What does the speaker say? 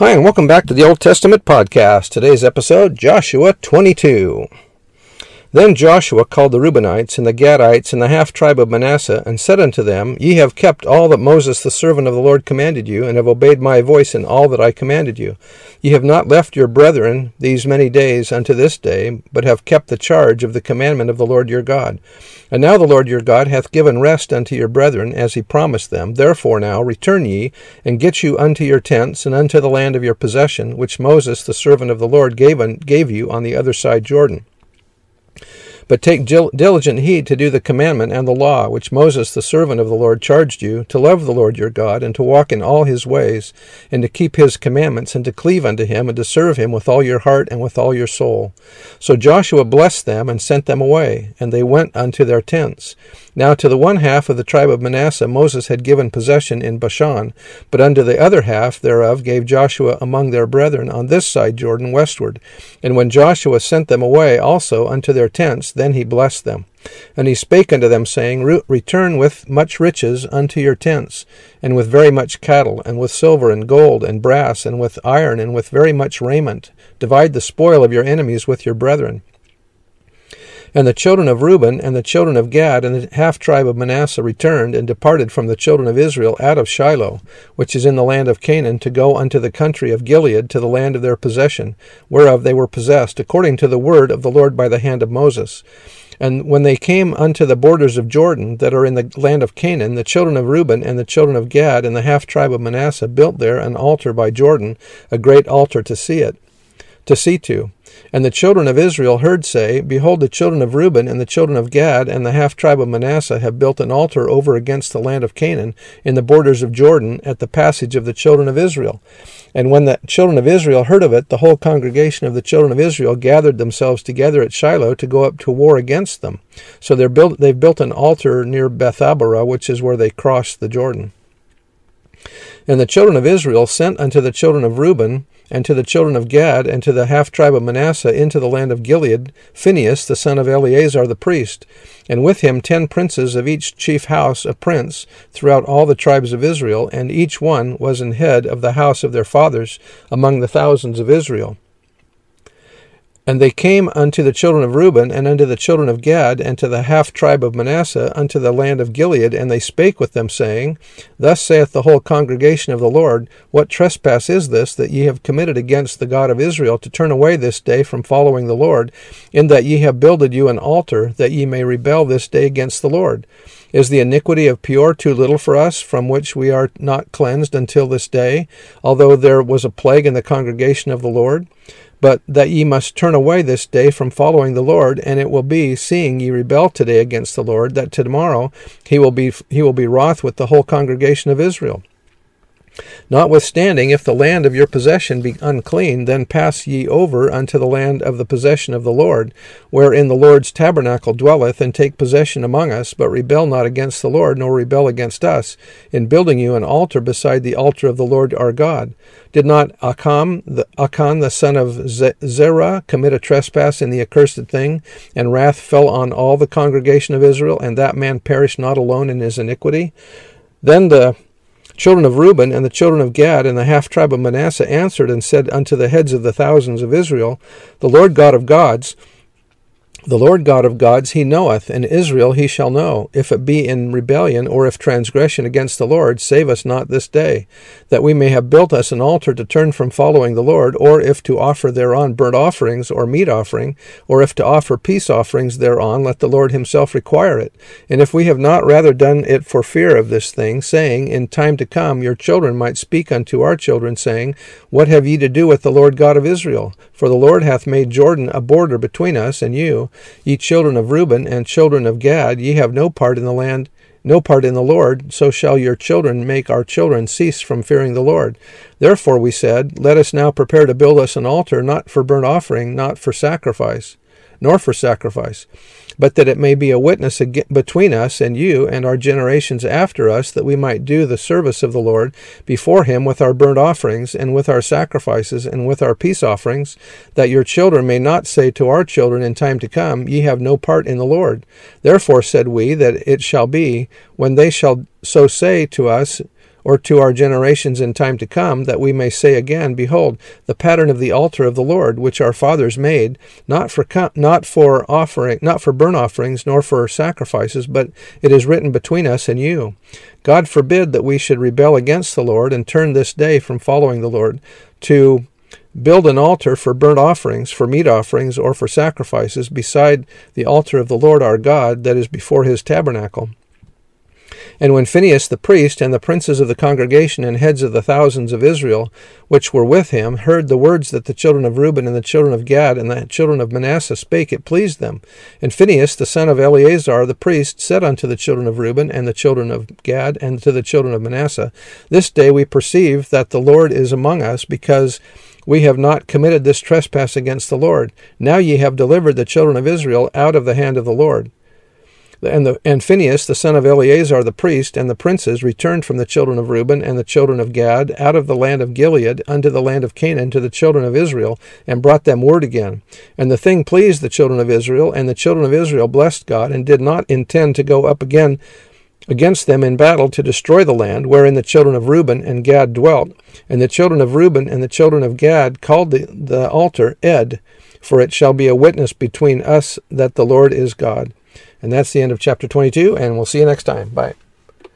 Hi, and welcome back to the Old Testament podcast. Today's episode Joshua 22. Then Joshua called the Reubenites and the Gadites and the half tribe of Manasseh, and said unto them, Ye have kept all that Moses the servant of the Lord commanded you, and have obeyed my voice in all that I commanded you. Ye have not left your brethren these many days unto this day, but have kept the charge of the commandment of the Lord your God. And now the Lord your God hath given rest unto your brethren, as he promised them. Therefore now return ye, and get you unto your tents, and unto the land of your possession, which Moses the servant of the Lord gave, gave you on the other side Jordan. But take diligent heed to do the commandment and the law which Moses the servant of the Lord charged you, to love the Lord your God, and to walk in all his ways, and to keep his commandments, and to cleave unto him, and to serve him with all your heart and with all your soul. So Joshua blessed them, and sent them away, and they went unto their tents. Now to the one half of the tribe of Manasseh Moses had given possession in Bashan, but unto the other half thereof gave Joshua among their brethren on this side Jordan westward. And when Joshua sent them away also unto their tents, then he blessed them. And he spake unto them, saying, Return with much riches unto your tents, and with very much cattle, and with silver and gold and brass, and with iron, and with very much raiment. Divide the spoil of your enemies with your brethren. And the children of Reuben and the children of Gad and the half tribe of Manasseh returned and departed from the children of Israel out of Shiloh, which is in the land of Canaan, to go unto the country of Gilead, to the land of their possession, whereof they were possessed, according to the word of the Lord by the hand of Moses. And when they came unto the borders of Jordan, that are in the land of Canaan, the children of Reuben and the children of Gad and the half tribe of Manasseh built there an altar by Jordan, a great altar to see it, to see to. And the children of Israel heard say, Behold, the children of Reuben and the children of Gad and the half tribe of Manasseh have built an altar over against the land of Canaan in the borders of Jordan at the passage of the children of Israel. And when the children of Israel heard of it, the whole congregation of the children of Israel gathered themselves together at Shiloh to go up to war against them. So built, they've built an altar near Bethabara, which is where they crossed the Jordan. And the children of Israel sent unto the children of Reuben and to the children of Gad, and to the half tribe of Manasseh into the land of Gilead, Phinehas the son of Eleazar the priest, and with him ten princes of each chief house a prince throughout all the tribes of Israel, and each one was an head of the house of their fathers among the thousands of Israel. And they came unto the children of Reuben, and unto the children of Gad, and to the half tribe of Manasseh, unto the land of Gilead, and they spake with them, saying, Thus saith the whole congregation of the Lord, What trespass is this that ye have committed against the God of Israel, to turn away this day from following the Lord, in that ye have builded you an altar, that ye may rebel this day against the Lord? Is the iniquity of Peor too little for us, from which we are not cleansed until this day, although there was a plague in the congregation of the Lord? But that ye must turn away this day from following the Lord, and it will be, seeing ye rebel today against the Lord, that tomorrow he will be he will be wroth with the whole congregation of Israel. Notwithstanding, if the land of your possession be unclean, then pass ye over unto the land of the possession of the Lord, wherein the Lord's tabernacle dwelleth, and take possession among us, but rebel not against the Lord, nor rebel against us, in building you an altar beside the altar of the Lord our God. Did not Achan, the, Achan, the son of Zerah, commit a trespass in the accursed thing, and wrath fell on all the congregation of Israel, and that man perished not alone in his iniquity? Then the children of Reuben and the children of Gad and the half tribe of Manasseh answered and said unto the heads of the thousands of Israel, The Lord God of gods, the Lord God of gods he knoweth, and Israel he shall know. If it be in rebellion, or if transgression against the Lord, save us not this day, that we may have built us an altar to turn from following the Lord, or if to offer thereon burnt offerings, or meat offering, or if to offer peace offerings thereon, let the Lord himself require it. And if we have not rather done it for fear of this thing, saying, In time to come your children might speak unto our children, saying, What have ye to do with the Lord God of Israel? For the Lord hath made Jordan a border between us and you, Ye children of Reuben and children of Gad, ye have no part in the land no part in the Lord, so shall your children make our children cease from fearing the Lord. Therefore we said, Let us now prepare to build us an altar, not for burnt offering, not for sacrifice, nor for sacrifice, but that it may be a witness between us and you and our generations after us, that we might do the service of the Lord before him with our burnt offerings, and with our sacrifices, and with our peace offerings, that your children may not say to our children in time to come, Ye have no part in the Lord. Therefore said we, that it shall be, when they shall so say to us, or to our generations in time to come, that we may say again, Behold, the pattern of the altar of the Lord, which our fathers made, not for not for offering, not for burnt offerings, nor for sacrifices, but it is written between us and you. God forbid that we should rebel against the Lord and turn this day from following the Lord to build an altar for burnt offerings, for meat offerings, or for sacrifices beside the altar of the Lord our God that is before his tabernacle. And when Phinehas the priest and the princes of the congregation and heads of the thousands of Israel, which were with him, heard the words that the children of Reuben and the children of Gad and the children of Manasseh spake, it pleased them. And Phinehas the son of Eleazar the priest said unto the children of Reuben and the children of Gad and to the children of Manasseh, This day we perceive that the Lord is among us, because we have not committed this trespass against the Lord. Now ye have delivered the children of Israel out of the hand of the Lord. And, the, and Phinehas, the son of Eleazar the priest, and the princes returned from the children of Reuben and the children of Gad out of the land of Gilead unto the land of Canaan to the children of Israel, and brought them word again. And the thing pleased the children of Israel, and the children of Israel blessed God, and did not intend to go up again against them in battle to destroy the land wherein the children of Reuben and Gad dwelt. And the children of Reuben and the children of Gad called the, the altar Ed, for it shall be a witness between us that the Lord is God. And that's the end of chapter 22, and we'll see you next time. Bye.